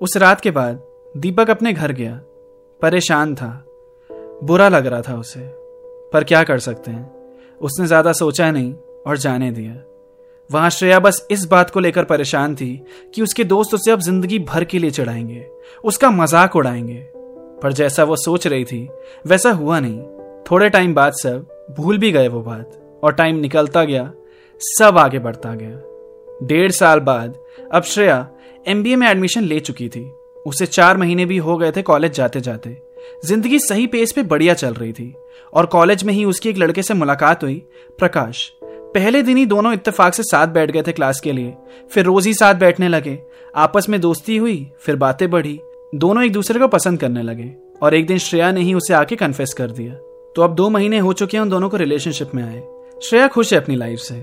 उस रात के बाद दीपक अपने घर गया। परेशान था। बुरा लग रहा था उसे। पर क्या कर सकते हैं? उसने ज़्यादा सोचा नहीं और जाने दिया। वहाँ श्रेया बस इस बात को लेकर परेशान थी कि उसके दोस्त उसे अब ज़िंदगी भर के लिए चढ़ाएँगे। उसका मज़ाक उड़ाएँगे। पर जैसा वो सोच रही थी, वैसा हुआ नहीं। थोड़े टाइम बाद सब भूल भी गए वो बात और टाइम निकलता गया, सब आगे बढ़ता गया। डेढ़ साल बाद अब श्रेया एमबीए में एडमिशन ले चुकी थी। उसे चार महीने भी हो गए थे कॉलेज जाते जाते। ज़िंदगी सही पेस पे बढ़िया चल रही थी। और कॉलेज में ही उसकी एक लड़के से मुलाकात हुई, प्रकाश। पहले दिन ही दोनों इत्तेफाक से साथ बैठ गए थे क्लास के लिए। फिर रोज ही साथ बैठने लगे। आपस में दोस्ती हुई, फिर बातें बढ़ी। दोनों एक दूसरे को पसंद करने लगे। और एक दिन श्रेया ने ही उसे आके कन्फेस कर दिया। तो अब दो महीने हो चुके हैं उन दोनों को रिलेशनशिप में आए। श्रेया खुश है अपनी लाइफ से।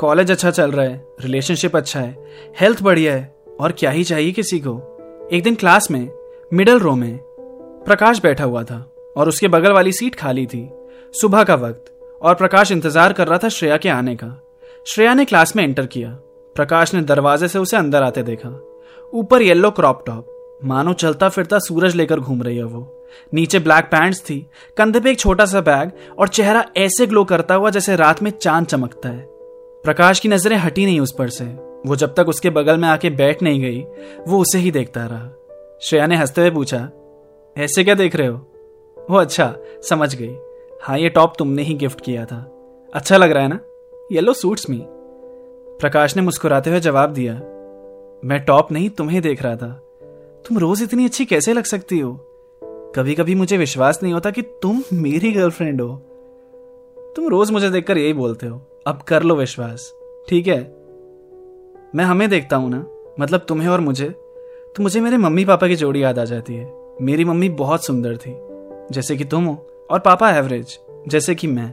कॉलेज अच्छा चल रहा है रिलेशनशिप अच्छा है। हेल्थ बढ़िया है। और क्या ही चाहिए किसी को। एक दिन क्लास में मिडल रो में, प्रकाश बैठा हुआ था और उसके बगल वाली सीट खाली थी। सुबह का वक्त और प्रकाश इंतज़ार कर रहा था श्रेया के आने का। श्रेया ने क्लास में एंटर किया। प्रकाश ने दरवाजे से उसे अंदर आते देखा। ऊपर येलो क्रॉप टॉप मानो चलता फिरता सूरज लेकर घूम रही है वो। नीचे ब्लैक पैंट्स थी। कंधे पे एक छोटा सा बैग और चेहरा ऐसे ग्लो करता हुआ जैसे रात में चाँद चमकता है। प्रकाश की नज़रें हटी नहीं उस पर से। वो जब तक उसके बगल में आके बैठ नहीं गई, वो उसे ही देखता रहा। श्रेया ने हँसते हुए पूछा, ऐसे क्या देख रहे हो? वो अच्छा समझ गई। हाँ ये टॉप तुमने ही गिफ्ट किया था। अच्छा लग रहा है ना? Yellow suits me. प्रकाश ने मुस्कुराते हुए जवाब दिया, मैं टॉप नहीं, तुम्हें देख रहा था। तुम रोज इतनी अच्छी कैसे लग सकती हो? कभी कभी मुझे विश्वास नहीं होता कि तुम मेरी गर्लफ्रेंड हो। तुम रोज मुझे देखकर यही बोलते हो, अब कर लो विश्वास। ठीक है? मैं हमें देखता हूँ ना मतलब तुम्हें और मुझे तो मुझे मेरे मम्मी पापा की जोड़ी याद आ जाती है। मेरी मम्मी बहुत सुंदर थी, जैसे कि तुम हो, और पापा एवरेज, जैसे कि मैं।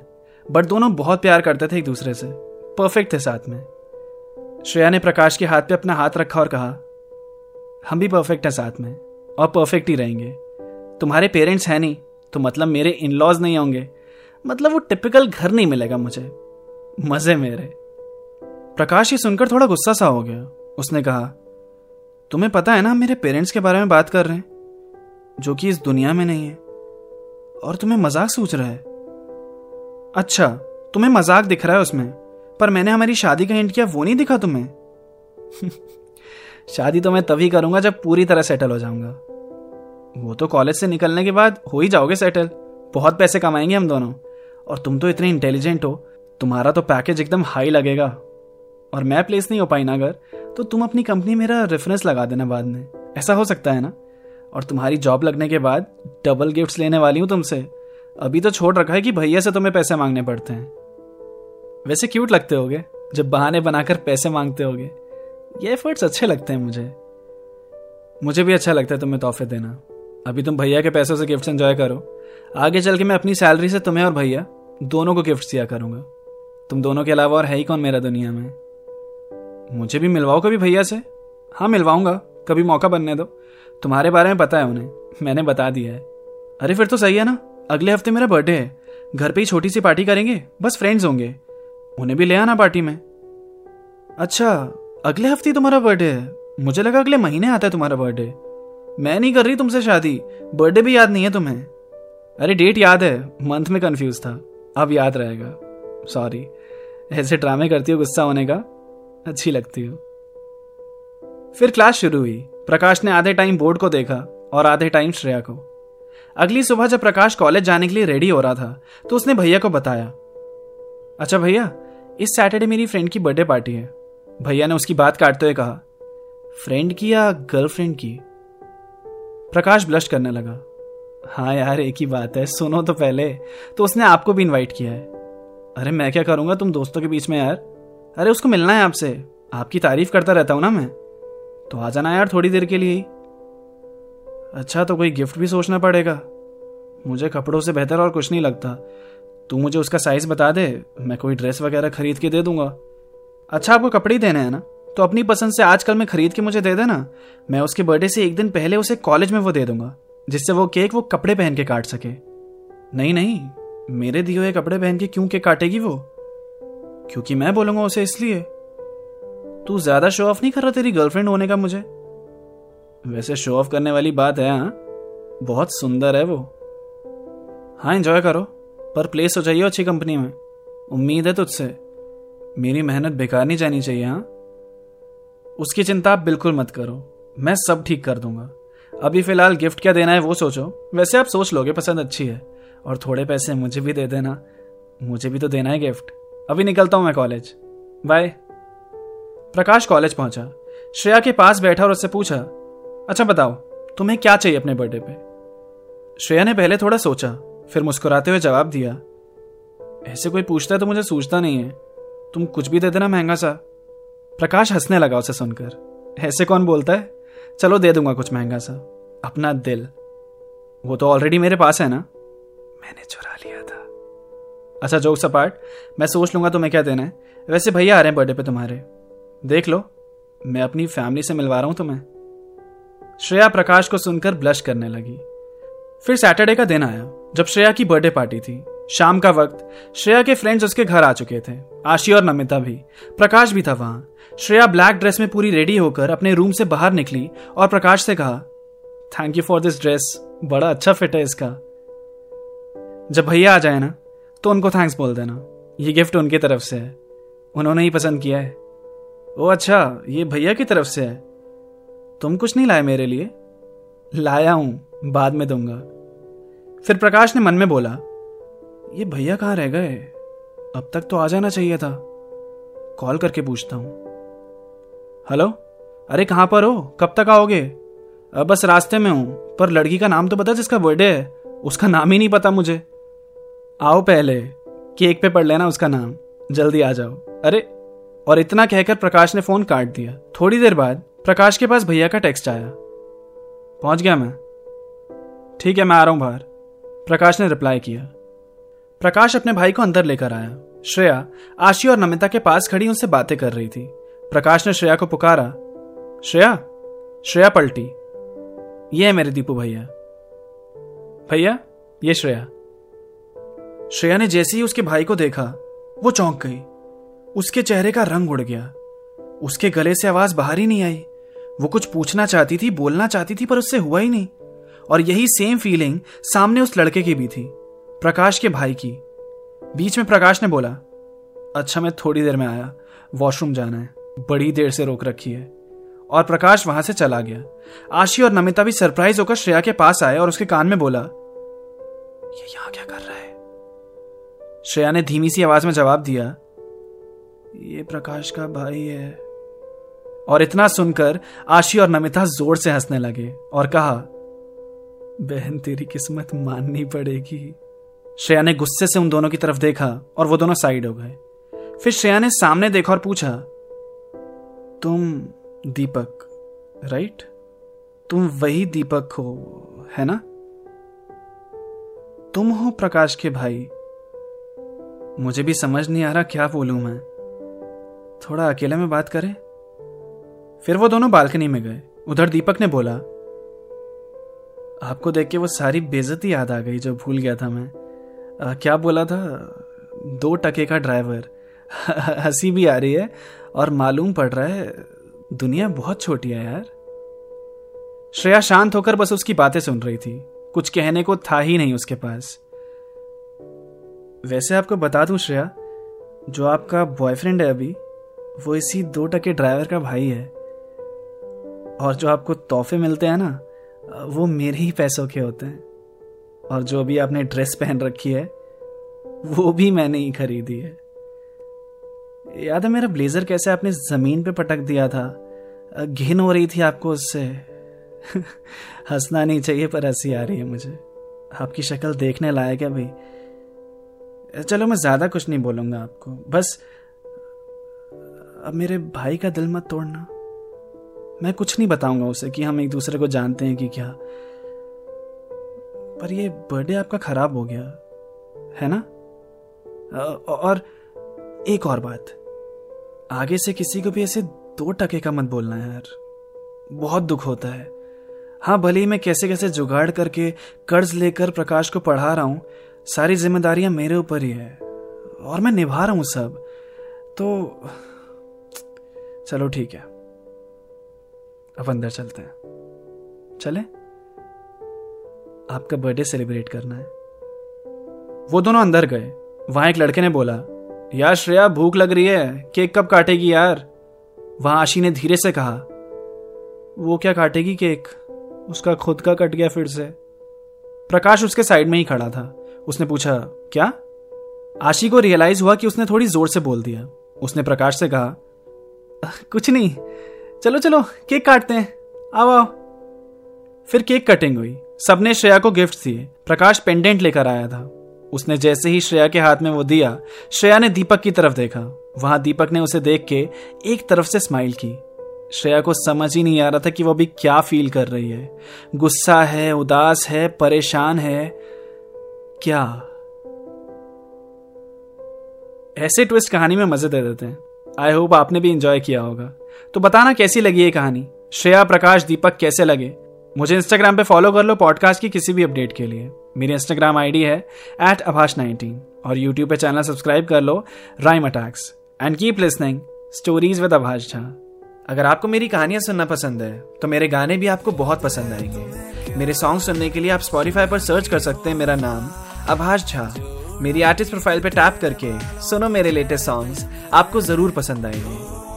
बट दोनों बहुत प्यार करते थे एक दूसरे से, परफेक्ट थे साथ में। श्रेया ने प्रकाश के हाथ पे अपना हाथ रखा और कहा, हम भी परफेक्ट हैं साथ में, और परफेक्ट ही रहेंगे। तुम्हारे पेरेंट्स हैं नहीं तो मतलब मेरे इन लॉज नहीं होंगे। मतलब वो टिपिकल घर नहीं मिलेगा मुझे। मज़े मेरे। प्रकाश ये सुनकर थोड़ा गुस्सा सा हो गया। उसने कहा, तुम्हें पता है ना, हम मेरे पेरेंट्स के बारे में बात कर रहे हैं, जो कि इस दुनिया में नहीं है, और तुम्हें मज़ाक सोच रहा है। अच्छा तुम्हें मज़ाक दिख रहा है उसमें, पर मैंने हमारी शादी का हिंट किया, वो नहीं दिखा तुम्हें? शादी तो मैं तभी करूँगा जब पूरी तरह सेटल हो जाऊँगा। वो तो कॉलेज से निकलने के बाद हो ही जाओगे सेटल बहुत पैसे कमाएँगे हम दोनों, और तुम तो इतने इंटेलिजेंट हो, तुम्हारा तो पैकेज एकदम हाई लगेगा। और मैं प्लेस नहीं हो पाई ना अगर तो तुम अपनी कंपनी मेरा रेफरेंस लगा देना बाद में। ऐसा हो सकता है ना? और तुम्हारी जॉब लगने के बाद डबल गिफ्ट्स लेने वाली हूँ तुमसे। अभी तो छोड़ रखा है कि भैया से तुम्हें पैसे मांगने पड़ते हैं। वैसे क्यूट लगते होगे, जब बहाने बनाकर पैसे मांगते होगे। ये एफर्ट्स अच्छे लगते हैं मुझे। मुझे भी अच्छा लगता है तुम्हें तोहफे देना। अभी तुम भैया के पैसों से गिफ्ट एंजॉय करो। आगे चल के मैं अपनी सैलरी से तुम्हें और भैया दोनों को गिफ्ट दिया करूँगा। तुम दोनों के अलावा और है ही कौन मेरा दुनिया में? मुझे भी मिलवाओ कभी भैया से? हाँ मिलवाऊँगा। कभी मौका बनने दो। तुम्हारे बारे में पता है उन्हें। मैंने बता दिया है। अरे, फिर तो सही है ना? अगले हफ़्ते मेरा बर्थडे है। घर पे ही छोटी सी पार्टी करेंगे? बस फ्रेंड्स होंगे। उन्हें भी ले आना पार्टी में। अच्छा अगले हफ़्ते तुम्हारा बर्थडे है। मुझे लगा अगले महीने आता है तुम्हारा बर्थडे मैं नहीं कर रही तुमसे शादी। बर्थडे भी याद नहीं है तुम्हें। अरे डेट याद है। मंथ में कंफ्यूज था। अब याद रहेगा। सॉरी ऐसे ड्रामे करती हो गुस्सा होने का। अच्छी लगती हो। फिर क्लास शुरू हुई। प्रकाश ने आधे टाइम बोर्ड को देखा और आधे टाइम श्रेया को। अगली सुबह जब प्रकाश कॉलेज जाने के लिए रेडी हो रहा था तो उसने भैया को बताया। अच्छा भैया, इस सैटरडे मेरी फ्रेंड की बर्थडे पार्टी है। भैया ने उसकी बात काटते हुए कहा, फ्रेंड की या गर्लफ्रेंड की? प्रकाश ब्लश करने लगा। हाँ यार, एक ही बात है, सुनो तो पहले। तो उसने आपको भी इनवाइट किया है। अरे मैं क्या करूँगा? तुम दोस्तों के बीच में यार। अरे, उसको मिलना है आपसे। आपकी तारीफ़ करता रहता हूँ ना मैं। तो आ जाना यार थोड़ी देर के लिए ही। अच्छा तो कोई गिफ्ट भी सोचना पड़ेगा। मुझे कपड़ों से बेहतर और कुछ नहीं लगता। तू मुझे उसका साइज़ बता दे, मैं कोई ड्रेस वगैरह खरीद के दे दूँगा। अच्छा आपको कपड़े ही देने हैं ना? तो अपनी पसंद से आजकल में खरीद के मुझे दे देना। मैं उसके बर्थडे से एक दिन पहले उसे कॉलेज में वो दे दूँगा, जिससे वो केक वो कपड़े पहन के काट सके। नहीं नहीं, मेरे दिए हुए कपड़े पहन के क्यों केक काटेगी वो? क्योंकि मैं बोलूँगा उसे इसलिए। तू ज़्यादा शो ऑफ़ नहीं कर रहा तेरी गर्लफ्रेंड होने का मुझे? वैसे शो ऑफ़ करने वाली बात है हाँ? बहुत सुंदर है वो। हाँ एंजॉय करो, पर प्लेस हो जाइए अच्छी कंपनी में। उम्मीद है तुझसे। मेरी मेहनत बेकार नहीं जानी चाहिए हाँ? उसकी चिंता आप बिल्कुल मत करो। मैं सब ठीक कर दूँगा। अभी फ़िलहाल गिफ्ट क्या देना है वो सोचो। वैसे आप सोच लोगे, पसंद अच्छी है। और थोड़े पैसे मुझे भी दे देना। मुझे भी तो देना है गिफ्ट अभी निकलता हूँ मैं कॉलेज। बाय। प्रकाश कॉलेज पहुँचा। श्रेया के पास बैठा और उससे पूछा अच्छा बताओ, तुम्हें क्या चाहिए अपने बर्थडे पे? श्रेया ने पहले थोड़ा सोचा, फिर मुस्कुराते हुए जवाब दिया, ऐसे कोई पूछता है तो मुझे सूझता नहीं है। तुम कुछ भी दे देना महँगा सा। प्रकाश हंसने लगा उसे सुनकर, ऐसे कौन बोलता है? चलो दे दूँगा कुछ महँगा सा। अपना दिल। वो तो ऑलरेडी मेरे पास है ना? मैंने चुरा लिया अच्छा जोक सपाट मैं सोच लूँगा तुम्हें क्या देना है। वैसे भैया आ रहे हैं बर्थडे पे तुम्हारे। देख लो, मैं अपनी फैमिली से मिलवा रहा हूँ तुम्हें। श्रेया प्रकाश को सुनकर ब्लश करने लगी। फिर सैटरडे का दिन आया, जब श्रेया की बर्थडे पार्टी थी। शाम का वक्त, श्रेया के फ्रेंड्स उसके घर आ चुके थे। आशी और नमिता भी। प्रकाश भी था वहाँ। श्रेया ब्लैक ड्रेस में पूरी रेडी होकर अपने रूम से बाहर निकली और प्रकाश से कहा thank you for this dress बड़ा अच्छा फिट है इसका। जब भैया आ जाए ना तो उनको थैंक्स बोल देना। ये गिफ्ट उनकी तरफ़ से है। उन्होंने ही पसंद किया है। ओ अच्छा ये भैया की तरफ़ से है। तुम कुछ नहीं लाए मेरे लिए? लाया हूँ, बाद में दूँगा। फिर प्रकाश ने मन में बोला, ये भैया कहाँ रह गए? अब तक तो आ जाना चाहिए था। कॉल करके पूछता हूँ। हेलो? अरे कहाँ पर हो? कब तक आओगे? बस रास्ते में हूँ, पर लड़की का नाम तो पता जिसका बर्थडे है? उसका नाम ही नहीं पता मुझे। आओ पहले केक पे पढ़ लेना उसका नाम। जल्दी आ जाओ। अरे, और इतना कहकर प्रकाश ने फ़ोन काट दिया। थोड़ी देर बाद प्रकाश के पास भैया का टेक्स्ट आया। पहुँच गया मैं। ठीक है, मैं आ रहा हूँ बाहर। प्रकाश ने रिप्लाई किया। प्रकाश अपने भाई को अंदर लेकर आया। श्रेया, आशी और नमिता के पास खड़ी उनसे बातें कर रही थी। प्रकाश ने श्रेया को पुकारा। श्रेया श्रेया पलटी। ये है मेरे दीपू भैया। भैया, ये श्रेया। श्रेया ने जैसे ही उसके भाई को देखा, वो चौंक गई। उसके चेहरे का रंग उड़ गया। उसके गले से आवाज़ बाहर ही नहीं आई। वो कुछ पूछना चाहती थी, बोलना चाहती थी, पर उससे हुआ ही नहीं। और यही सेम फीलिंग सामने उस लड़के की भी थी, प्रकाश के भाई की। बीच में प्रकाश ने बोला अच्छा मैं थोड़ी देर में आया। वॉशरूम जाना है। बड़ी देर से रोक रखी है। और प्रकाश वहाँ से चला गया। आशी और नमिता भी सरप्राइज़ होकर श्रेया के पास आए और उसके कान में बोला, ये यहाँ क्या श्रेया ने धीमी सी आवाज़ में जवाब दिया, ये प्रकाश का भाई है। और इतना सुनकर आशी और नमिता ज़ोर से हंसने लगे और कहा, बहन, तेरी किस्मत माननी पड़ेगी। श्रेया ने गुस्से से उन दोनों की तरफ़ देखा और वो दोनों साइड हो गए। फिर श्रेया ने सामने देखा और पूछा, तुम दीपक, राइट? तुम वही दीपक हो, है ना? तुम हो प्रकाश के भाई मुझे भी समझ नहीं आ रहा क्या बोलूँ मैं। थोड़ा अकेले में बात करें? फिर वो दोनों बालकनी में गए। उधर दीपक ने बोला आपको देख के वो सारी बेजती याद आ गई जो भूल गया था मैं। आ, क्या बोला था? दो टके का ड्राइवर। हँसी भी आ रही है और मालूम पड़ रहा है दुनिया बहुत छोटी है यार। श्रेया शांत होकर बस उसकी बातें सुन रही थी। कुछ कहने को था ही नहीं उसके पास। वैसे आपको बता दूँ श्रेया, जो आपका बॉयफ्रेंड है अभी, वो इसी दो टके ड्राइवर का भाई है। और जो आपको तोहफे मिलते हैं ना, वो मेरे ही पैसों के होते हैं। और जो अभी आपने ड्रेस पहन रखी है, वो भी मैंने ही खरीदी है। याद है मेरा ब्लेजर कैसे आपने ज़मीन पे पटक दिया था? घिन हो रही थी आपको उससे। हंसना नहीं चाहिए पर हँसी आ रही है मुझे। आपकी शक्ल देखने लायक है भाई चलो मैं ज़्यादा कुछ नहीं बोलूँगा आपको। बस, अब मेरे भाई का दिल मत तोड़ना। मैं कुछ नहीं बताऊँगा उसे कि हम एक दूसरे को जानते हैं कि क्या। पर ये बर्थडे आपका खराब हो गया, है ना? और एक और बात, आगे से किसी को भी ऐसे दो टके का मत बोलना है यार। बहुत दुख होता है। हाँ भले ही मैं कैसे कैसे जुगाड़ करके कर्ज लेकर प्रकाश को पढ़ा रहा हूँ सारी जिम्मेदारियाँ मेरे ऊपर ही है और मैं निभा रहा हूँ सब। तो चलो ठीक है। अब अंदर चलते हैं। चले? आपका बर्थडे सेलिब्रेट करना है। वो दोनों अंदर गए। वहाँ एक लड़के ने बोला, यार श्रेया, भूख लग रही है। केक कब काटेगी यार? वहाँ आशी ने धीरे से कहा, वो क्या काटेगी केक? उसका खुद का कट गया फिर से। प्रकाश उसके साइड में ही खड़ा था। उसने पूछा, क्या? आशी को रियलाइज़ हुआ कि उसने थोड़ी ज़ोर से बोल दिया। उसने प्रकाश से कहा, कुछ नहीं। चलो चलो, केक काटते हैं। आओ आओ। फिर केक कटिंग हुई। सबने श्रेया को गिफ्ट दिए। प्रकाश पेंडेंट लेकर आया था। उसने जैसे ही श्रेया के हाथ में वो दिया, श्रेया ने दीपक की तरफ़ देखा। वहाँ दीपक ने उसे देख के एक तरफ़ से स्माइल की। श्रेया को समझ ही नहीं आ रहा था कि वो अभी क्या फील कर रही है। गुस्सा है, उदास है, परेशान है। क्या? ऐसे ट्विस्ट कहानी में मज़े दे देते हैं। आई होप आपने भी इंजॉय किया होगा। तो बताना कैसी लगी ये कहानी? श्रेया, प्रकाश, दीपक कैसे लगे? मुझे इंस्टाग्राम पे फॉलो कर लो पॉडकास्ट की किसी भी अपडेट के लिए। मेरी इंस्टाग्राम आईडी है एट अभाष नाइनटीन और यूट्यूब पे चैनल सब्सक्राइब कर लो rhyme attacks and keep listening stories with Abhash Jha अगर आपको मेरी कहानियाँ सुनना पसंद है तो मेरे गाने भी आपको बहुत पसंद आएँगे। मेरे सॉन्ग सुनने के लिए आप स्पॉटिफाई पर सर्च कर सकते हैं मेरा नाम अभाष झा, मेरी आर्टिस्ट प्रोफ़ाइल पे टैप करके सुनो मेरे लेटेस्ट सॉन्ग्स आपको ज़रूर पसंद आएँगे।